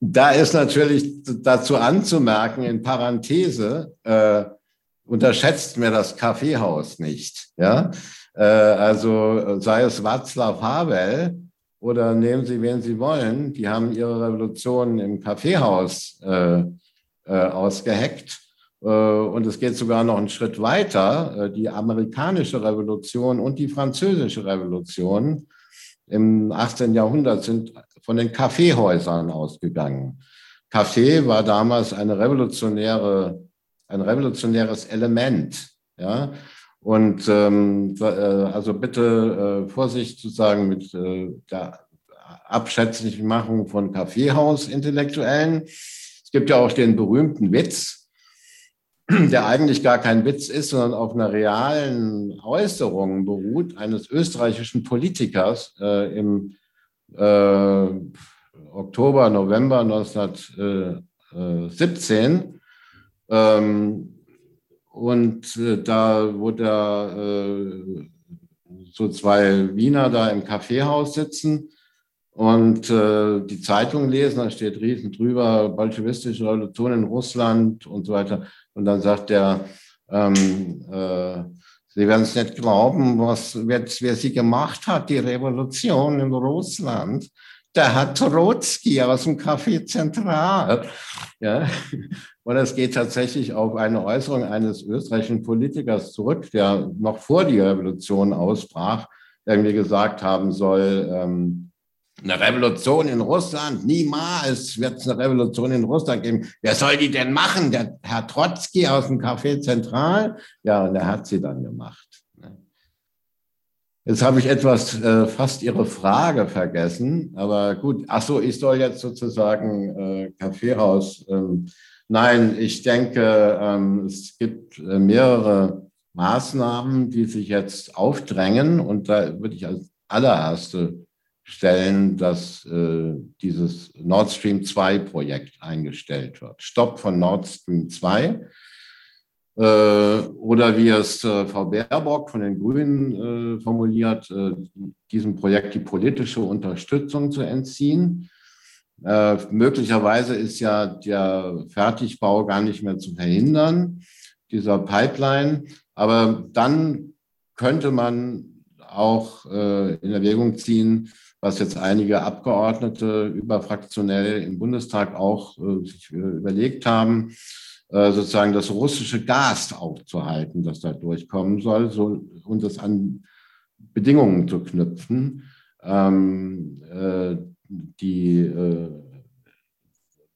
Da ist natürlich dazu anzumerken, in Parenthese, äh, unterschätzt mir das Kaffeehaus nicht. Ja? Äh, also sei es Václav Havel, oder nehmen Sie, wen Sie wollen. Die haben ihre Revolution im Kaffeehaus äh, äh, ausgeheckt. Äh, und es geht sogar noch einen Schritt weiter. Die amerikanische Revolution und die französische Revolution im 18. Jahrhundert sind von den Kaffeehäusern ausgegangen. Kaffee war damals eine revolutionäre, ein revolutionäres Element. Ja? Und ähm, äh, also bitte äh, Vorsicht sozusagen mit äh, der Abschätzlichmachung von Kaffeehaus-Intellektuellen. Es gibt ja auch den berühmten Witz, der eigentlich gar kein Witz ist, sondern auf einer realen Äußerung beruht, eines österreichischen Politikers äh, im äh, Oktober, November 1917. Ähm, und äh, da wurde äh, so zwei Wiener da im Kaffeehaus sitzen und äh, die Zeitung lesen, da steht riesen drüber, bolschewistische Revolution in Russland und so weiter. Und dann sagt der, ähm, äh, Sie werden es nicht glauben, was, wer, wer sie gemacht hat, die Revolution in Russland der Herr Trotzki aus dem Café Zentral. Ja. Und es geht tatsächlich auf eine Äußerung eines österreichischen Politikers zurück, der noch vor die Revolution ausbrach, irgendwie gesagt haben soll, ähm, eine Revolution in Russland, niemals wird es eine Revolution in Russland geben. Wer soll die denn machen? Der Herr Trotzki aus dem Café Zentral? Ja, und er hat sie dann gemacht. Jetzt habe ich etwas äh, fast Ihre Frage vergessen, aber gut. Ach so, ich soll jetzt sozusagen äh, Kaffeehaus. Ähm, nein, ich denke, ähm, es gibt äh, mehrere Maßnahmen, die sich jetzt aufdrängen und da würde ich als allererste stellen, dass äh, dieses Nord Stream 2 Projekt eingestellt wird. Stopp von Nord Stream 2 äh, oder wie es äh, Frau Baerbock von den Grünen äh, formuliert, diesem Projekt die politische Unterstützung zu entziehen. Möglicherweise ist ja der Fertigbau gar nicht mehr zu verhindern, dieser Pipeline. Aber dann könnte man auch in Erwägung ziehen, was jetzt einige Abgeordnete überfraktionell im Bundestag auch sich überlegt haben, äh, sozusagen das russische Gas aufzuhalten, das da durchkommen soll, so, und das an Bedingungen zu knüpfen, ähm, äh, die, äh,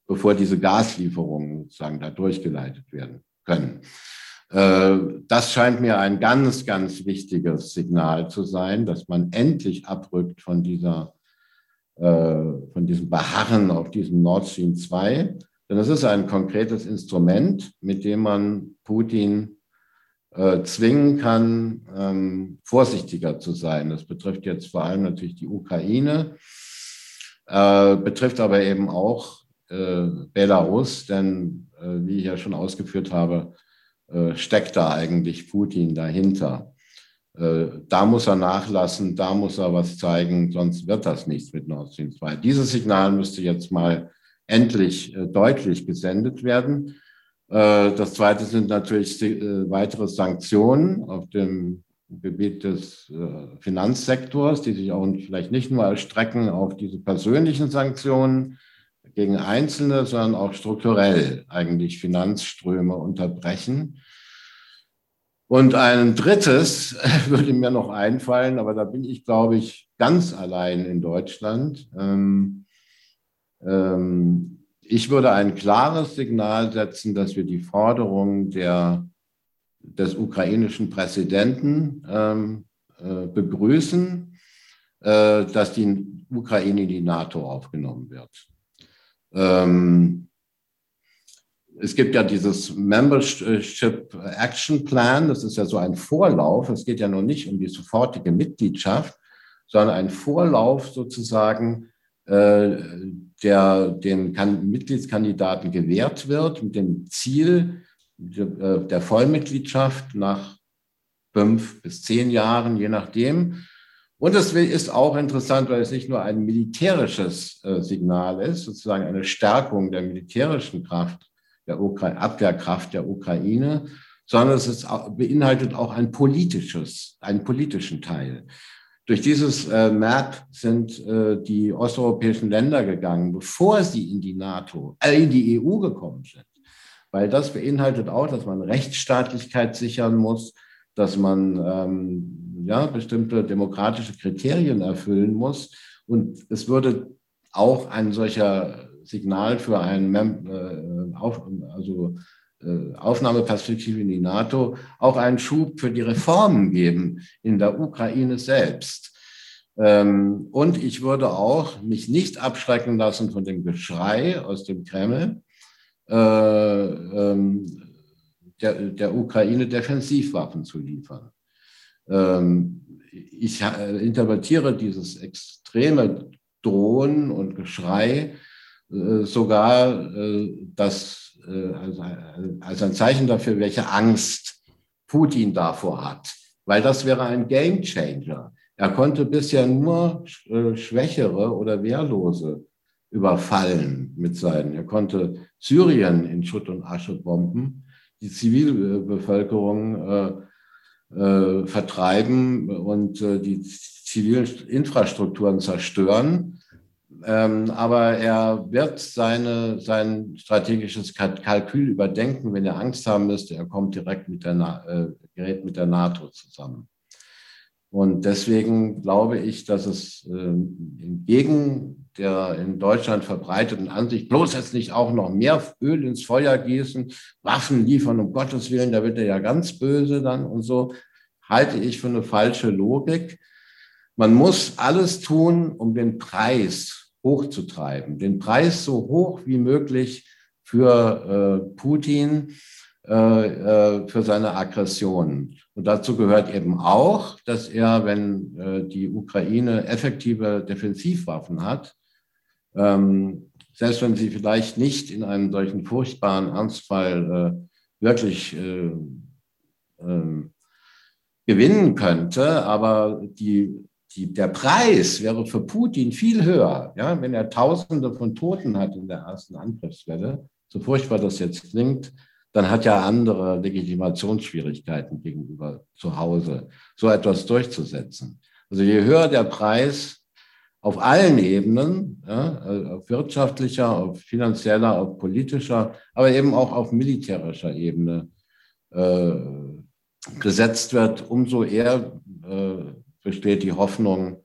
bevor diese Gaslieferungen sozusagen da durchgeleitet werden können. Äh, das scheint mir ein ganz, ganz wichtiges Signal zu sein, dass man endlich abrückt von dieser äh, von diesem Beharren auf diesem Nord Stream 2 denn es ist ein konkretes Instrument, mit dem man Putin äh, zwingen kann, ähm, vorsichtiger zu sein. Das betrifft jetzt vor allem natürlich die Ukraine, äh, betrifft aber eben auch äh, Belarus, denn wie ich ja schon ausgeführt habe, steckt da eigentlich Putin dahinter. Da muss er nachlassen, da muss er was zeigen, sonst wird das nichts mit Nord Stream 2. Dieses Signal müsste jetzt mal endlich äh, deutlich gesendet werden. Äh, das zweite sind natürlich äh, weitere Sanktionen auf dem Gebiet des Finanzsektors, die sich auch vielleicht nicht nur erstrecken auf diese persönlichen Sanktionen gegen Einzelne, sondern auch strukturell eigentlich Finanzströme unterbrechen. Und ein drittes würde mir noch einfallen, aber da bin ich, glaube ich, ganz allein in Deutschland. Ähm, ich würde ein klares Signal setzen, dass wir die Forderung der, des ukrainischen Präsidenten ähm, äh, begrüßen, äh, dass die Ukraine in die NATO aufgenommen wird. Ähm, es gibt ja dieses Membership Action Plan, das ist ja so ein Vorlauf. Es geht ja noch nicht um die sofortige Mitgliedschaft, sondern ein Vorlauf sozusagen äh, der den Mitgliedskandidaten gewährt wird mit dem Ziel äh, der Vollmitgliedschaft nach fünf bis zehn Jahren, je nachdem. Und es ist auch interessant, weil es nicht nur ein militärisches äh, Signal ist, sozusagen eine Stärkung der militärischen Kraft, der Ukra Abwehrkraft der Ukraine, sondern es ist, beinhaltet auch ein politisches, einen politischen Teil. Durch dieses äh, MAP sind äh, die osteuropäischen Länder gegangen, bevor sie in die NATO, äh, in die EU gekommen sind. Weil das beinhaltet auch, dass man Rechtsstaatlichkeit sichern muss, dass man ähm, ja, bestimmte demokratische Kriterien erfüllen muss. Und es würde auch ein solcher Signal für ein äh, auf, also Aufnahmeperspektive in die NATO auch einen Schub für die Reformen geben in der Ukraine selbst. Ähm, und ich würde auch mich nicht abschrecken lassen von dem Geschrei aus dem Kreml, äh, ähm, der, der Ukraine Defensivwaffen zu liefern. Ähm, ich äh, interpretiere dieses extreme Drohen und Geschrei sogar, dass äh, als, als ein Zeichen dafür, welche Angst Putin davor hat. Weil das wäre ein Game Changer. Er konnte bisher nur äh, Schwächere oder Wehrlose überfallen mit seinen. Er konnte Syrien in Schutt und Asche bomben, die Zivilbevölkerung äh, äh, vertreiben und äh, die zivilen Infrastrukturen zerstören. Ähm, aber er wird seine, sein strategisches Kalkül überdenken, wenn er Angst haben müsste. Er kommt direkt mit der, äh, gerät mit der NATO zusammen. Und deswegen glaube ich, dass es äh, entgegen der in Deutschland verbreiteten Ansicht, bloß jetzt nicht auch noch mehr Öl ins Feuer gießen, Waffen liefern, um Gottes Willen, da wird er ja ganz böse dann und so, halte ich für eine falsche Logik. Man muss alles tun, um den Preis hochzutreiben, den Preis so hoch wie möglich für äh, Putin, äh, äh, für seine Aggressionen. Und dazu gehört eben auch, dass er, wenn äh, die Ukraine effektive Defensivwaffen hat, ähm, selbst wenn sie vielleicht nicht in einem solchen furchtbaren Ernstfall äh, wirklich äh, ähm, gewinnen könnte, aber die, die, der Preis wäre für Putin viel höher, ja, wenn er Tausende von Toten hat in der ersten Angriffswelle, so furchtbar das jetzt klingt, dann hat er andere Legitimationsschwierigkeiten gegenüber zu Hause, so etwas durchzusetzen. Also je höher der Preis, auf allen Ebenen, ja, auf wirtschaftlicher, auf finanzieller, auf politischer, aber eben auch auf militärischer Ebene äh, gesetzt wird, umso eher besteht die Hoffnung,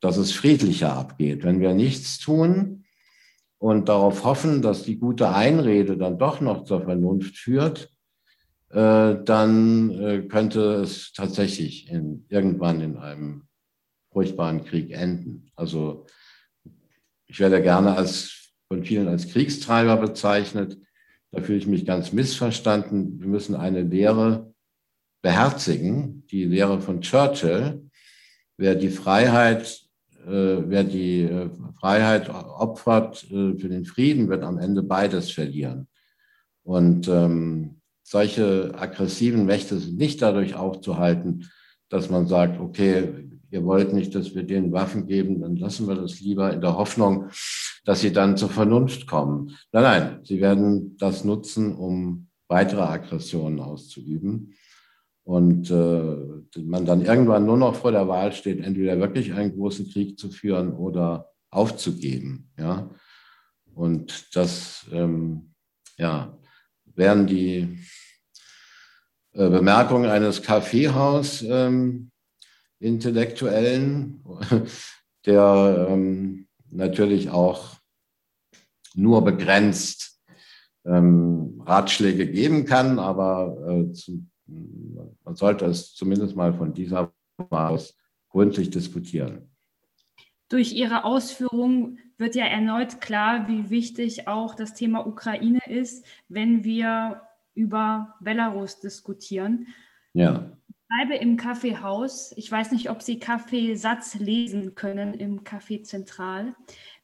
dass es friedlicher abgeht. Wenn wir nichts tun und darauf hoffen, dass die gute Einrede dann doch noch zur Vernunft führt, äh, dann äh, könnte es tatsächlich in, irgendwann in einem furchtbaren Krieg enden. Also ich werde gerne als, von vielen als Kriegstreiber bezeichnet. Da fühle ich mich ganz missverstanden. Wir müssen eine Lehre beherzigen, die Lehre von Churchill. Wer die Freiheit, äh, wer die äh, Freiheit opfert äh, für den Frieden, wird am Ende beides verlieren. Und ähm, solche aggressiven Mächte sind nicht dadurch aufzuhalten, dass man sagt, okay, ihr wollt nicht, dass wir denen Waffen geben, dann lassen wir das lieber in der Hoffnung, dass sie dann zur Vernunft kommen. Nein, nein, sie werden das nutzen, um weitere Aggressionen auszuüben. Und äh, man dann irgendwann nur noch vor der Wahl steht, entweder wirklich einen großen Krieg zu führen oder aufzugeben. Ja? Und das ähm, ja, wären die äh, Bemerkungen eines Kaffeehaus. Ähm, der ähm, natürlich auch nur begrenzt ähm, Ratschläge geben kann, aber äh, zu, man sollte es zumindest mal von dieser aus gründlich diskutieren. Durch Ihre Ausführungen wird ja erneut klar, wie wichtig auch das Thema Ukraine ist, wenn wir über Belarus diskutieren. Ja bleibe im Kaffeehaus. Ich weiß nicht, ob Sie Kaffeesatz lesen können im Café Zentral.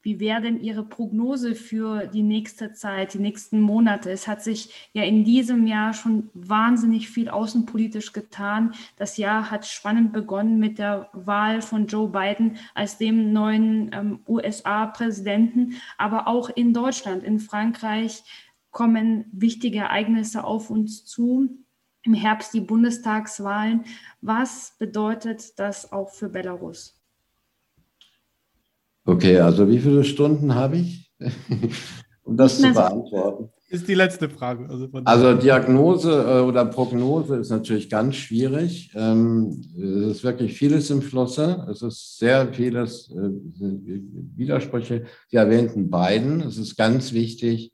Wie wäre denn Ihre Prognose für die nächste Zeit, die nächsten Monate? Es hat sich ja in diesem Jahr schon wahnsinnig viel außenpolitisch getan. Das Jahr hat spannend begonnen mit der Wahl von Joe Biden als dem neuen ähm, USA-Präsidenten, aber auch in Deutschland, in Frankreich kommen wichtige Ereignisse auf uns zu im Herbst die Bundestagswahlen. Was bedeutet das auch für Belarus? Okay, also wie viele Stunden habe ich, um das zu beantworten? Ist die letzte Frage. Also, also Diagnose äh, oder Prognose ist natürlich ganz schwierig. Ähm, es ist wirklich vieles im Flusse. Es ist sehr vieles äh, Widersprüche. Sie erwähnten beiden. Es ist ganz wichtig,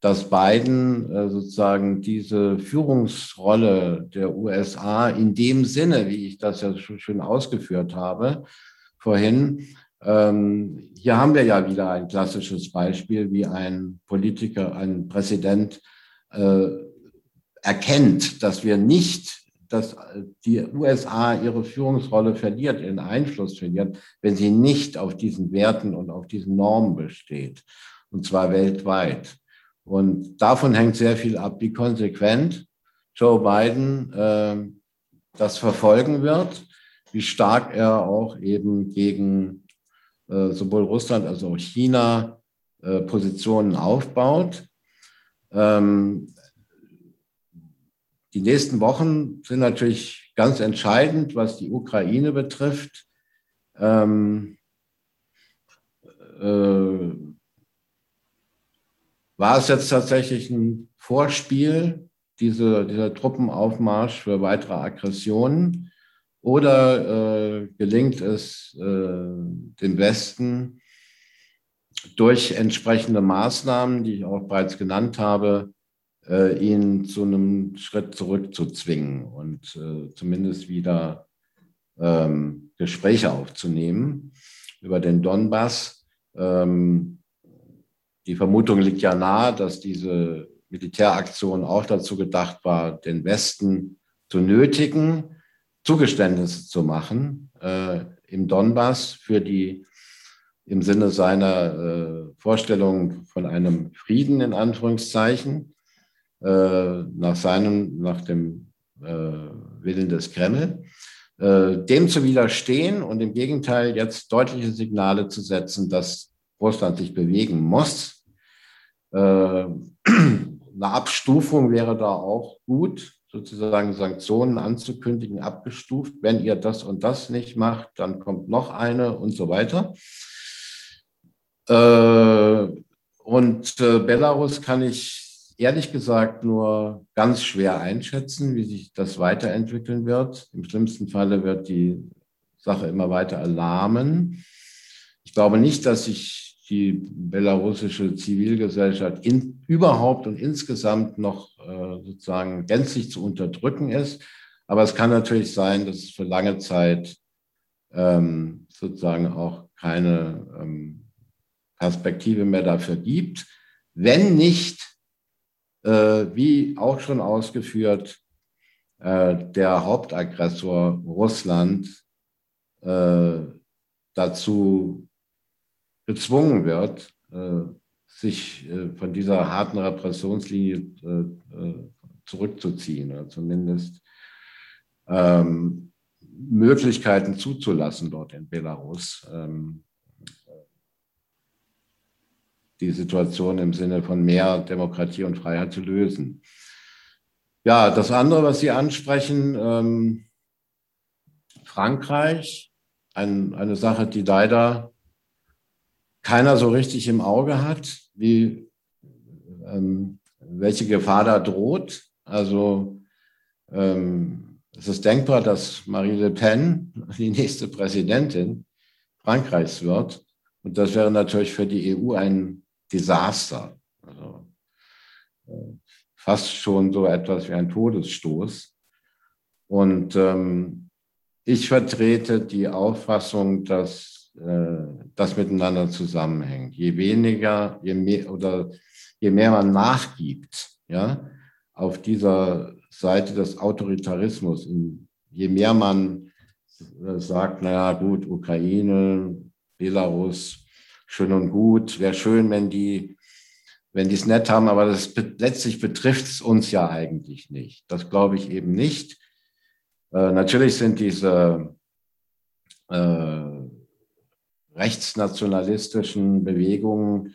dass Biden äh, sozusagen diese Führungsrolle der USA in dem Sinne, wie ich das ja schön ausgeführt habe vorhin, ähm, hier haben wir ja wieder ein klassisches Beispiel, wie ein Politiker, ein Präsident äh, erkennt, dass wir nicht, dass die USA ihre Führungsrolle verliert, ihren Einfluss verliert, wenn sie nicht auf diesen Werten und auf diesen Normen besteht, und zwar weltweit. Und davon hängt sehr viel ab, wie konsequent Joe Biden äh, das verfolgen wird, wie stark er auch eben gegen sowohl Russland als auch China äh, Positionen aufbaut. Ähm, die nächsten Wochen sind natürlich ganz entscheidend, was die Ukraine betrifft. Ähm, äh, war es jetzt tatsächlich ein Vorspiel, diese, dieser Truppenaufmarsch für weitere Aggressionen? Oder äh, gelingt es äh, dem Westen durch entsprechende Maßnahmen, die ich auch bereits genannt habe, äh, ihn zu einem Schritt zurück zu zwingen und äh, zumindest wieder ähm, Gespräche aufzunehmen über den Donbass. Ähm, die Vermutung liegt ja nahe, dass diese Militäraktion auch dazu gedacht war, den Westen zu nötigen, Zugeständnisse zu machen äh, im Donbass für die im Sinne seiner äh, Vorstellung von einem Frieden in Anführungszeichen äh, nach seinem nach dem äh, Willen des Kreml äh, dem zu widerstehen und im Gegenteil jetzt deutliche Signale zu setzen, dass Russland sich bewegen muss. Äh, eine Abstufung wäre da auch gut, sozusagen Sanktionen anzukündigen, abgestuft. Wenn ihr das und das nicht macht, dann kommt noch eine und so weiter. Äh, und Belarus kann ich ehrlich gesagt nur ganz schwer einschätzen, wie sich das weiterentwickeln wird. Im schlimmsten Falle wird die Sache immer weiter erlahmen. Ich glaube nicht, dass sich die belarussische Zivilgesellschaft in, überhaupt und insgesamt noch äh, sozusagen gänzlich zu unterdrücken ist. Aber es kann natürlich sein, dass es für lange Zeit ähm, sozusagen auch keine ähm, Perspektive mehr dafür gibt, wenn nicht äh, wie auch schon ausgeführt, äh, der Hauptaggressor Russland äh, dazu gezwungen wird, sich von dieser harten Repressionslinie zurückzuziehen oder zumindest ähm, Möglichkeiten zuzulassen dort in Belarus. Ähm, die Situation im Sinne von mehr Demokratie und Freiheit zu lösen. Ja, das andere, was Sie ansprechen, ähm, Frankreich, ein, eine Sache, die leider keiner so richtig im Auge hat, wie, ähm, welche Gefahr da droht. Also ähm, es ist denkbar, dass Marie Le Pen die nächste Präsidentin Frankreichs wird. Und das wäre natürlich für die EU ein Desaster. Also äh, fast schon so etwas wie ein Todesstoß. Und ähm, ich vertrete die Auffassung, dass äh, das miteinander zusammenhängt. Je weniger, je mehr oder je mehr man nachgibt, ja, auf dieser Seite des Autoritarismus, je mehr man äh, sagt, naja, gut, Ukraine, Belarus, schön und gut. Wäre schön, wenn die wenn die es nett haben, aber das letztlich betrifft es uns ja eigentlich nicht. Das glaube ich eben nicht. Äh, natürlich sind diese äh, rechtsnationalistischen Bewegungen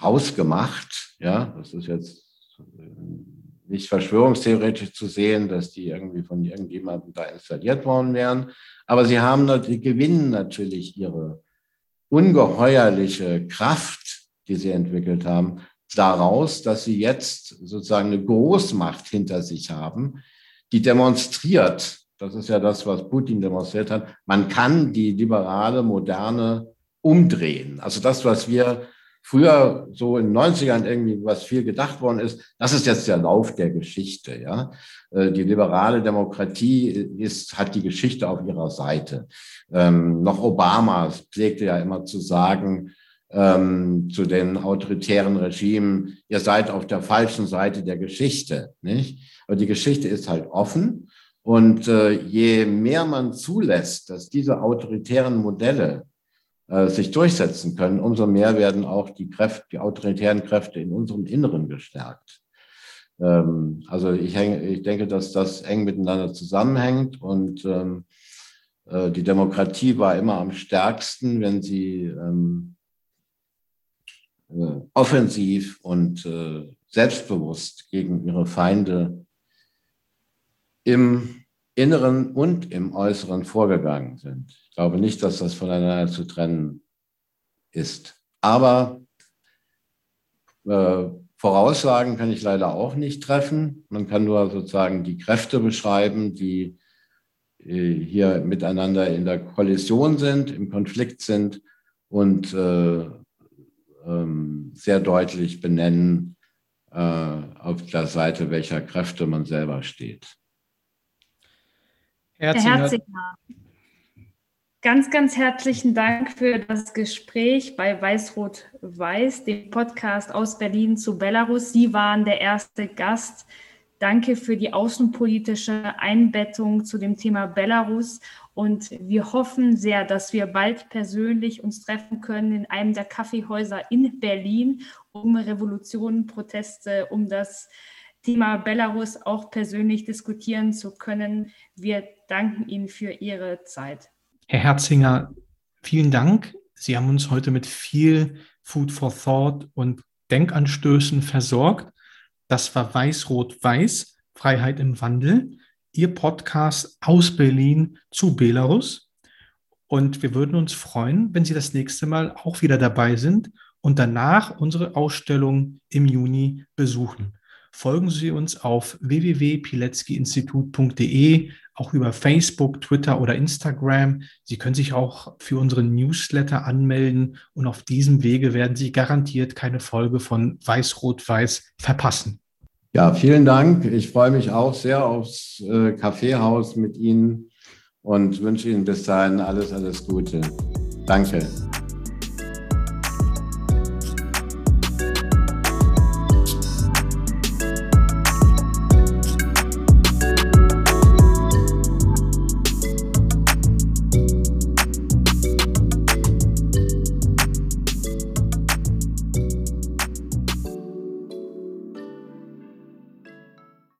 hausgemacht. Ja, das ist jetzt nicht verschwörungstheoretisch zu sehen, dass die irgendwie von irgendjemandem da installiert worden wären. Aber sie haben, die gewinnen natürlich ihre ungeheuerliche Kraft, die sie entwickelt haben, daraus, dass sie jetzt sozusagen eine Großmacht hinter sich haben, die demonstriert, das ist ja das, was Putin demonstriert hat, man kann die liberale, moderne umdrehen. Also das, was wir früher so in den 90ern irgendwie, was viel gedacht worden ist, das ist jetzt der Lauf der Geschichte. Ja? Äh, die liberale Demokratie ist, hat die Geschichte auf ihrer Seite. Ähm, noch Obama pflegte ja immer zu sagen, ähm, zu den autoritären Regimen, ihr seid auf der falschen Seite der Geschichte. Nicht? Aber die Geschichte ist halt offen. Und äh, je mehr man zulässt, dass diese autoritären Modelle äh, sich durchsetzen können, umso mehr werden auch die Kräfte, die autoritären Kräfte in unserem Inneren gestärkt. Ähm, also ich, häng, ich denke, dass das eng miteinander zusammenhängt und ähm, äh, die Demokratie war immer am stärksten, wenn sie ähm, äh, offensiv und äh, selbstbewusst gegen ihre Feinde im Inneren und im Äußeren vorgegangen sind. Ich glaube nicht, dass das voneinander zu trennen ist. Aber äh, Voraussagen kann ich leider auch nicht treffen. Man kann nur sozusagen die Kräfte beschreiben, die äh, hier miteinander in der Kollision sind, im Konflikt sind und äh, ähm, sehr deutlich benennen, äh, auf der Seite welcher Kräfte man selber steht. Herzinger, ganz, ganz herzlichen Dank für das Gespräch bei Weiß-Rot-Weiß, dem Podcast aus Berlin zu Belarus. Sie waren der erste Gast. Danke für die außenpolitische Einbettung zu dem Thema Belarus. Und wir hoffen sehr, dass wir bald persönlich uns treffen können in einem der Kaffeehäuser in Berlin, um Revolutionen, Proteste, um das Thema Belarus auch persönlich diskutieren zu können. Wir danken Ihnen für Ihre Zeit. Herr Herzinger, vielen Dank. Sie haben uns heute mit viel Food for Thought und Denkanstößen versorgt. Das war Weiß-Rot-Weiß, Freiheit im Wandel. Ihr Podcast aus Berlin zu Belarus. Und wir würden uns freuen, wenn Sie das nächste Mal auch wieder dabei sind und danach unsere Ausstellung im Juni besuchen. Folgen Sie uns auf www.pilecki-institut.de, auch über Facebook, Twitter oder Instagram. Sie können sich auch für unseren Newsletter anmelden und auf diesem Wege werden Sie garantiert keine Folge von Weiß-Rot-Weiß verpassen. Ja, vielen Dank. Ich freue mich auch sehr aufs äh, Kaffeehaus mit Ihnen und wünsche Ihnen bis dahin alles, alles Gute. Danke.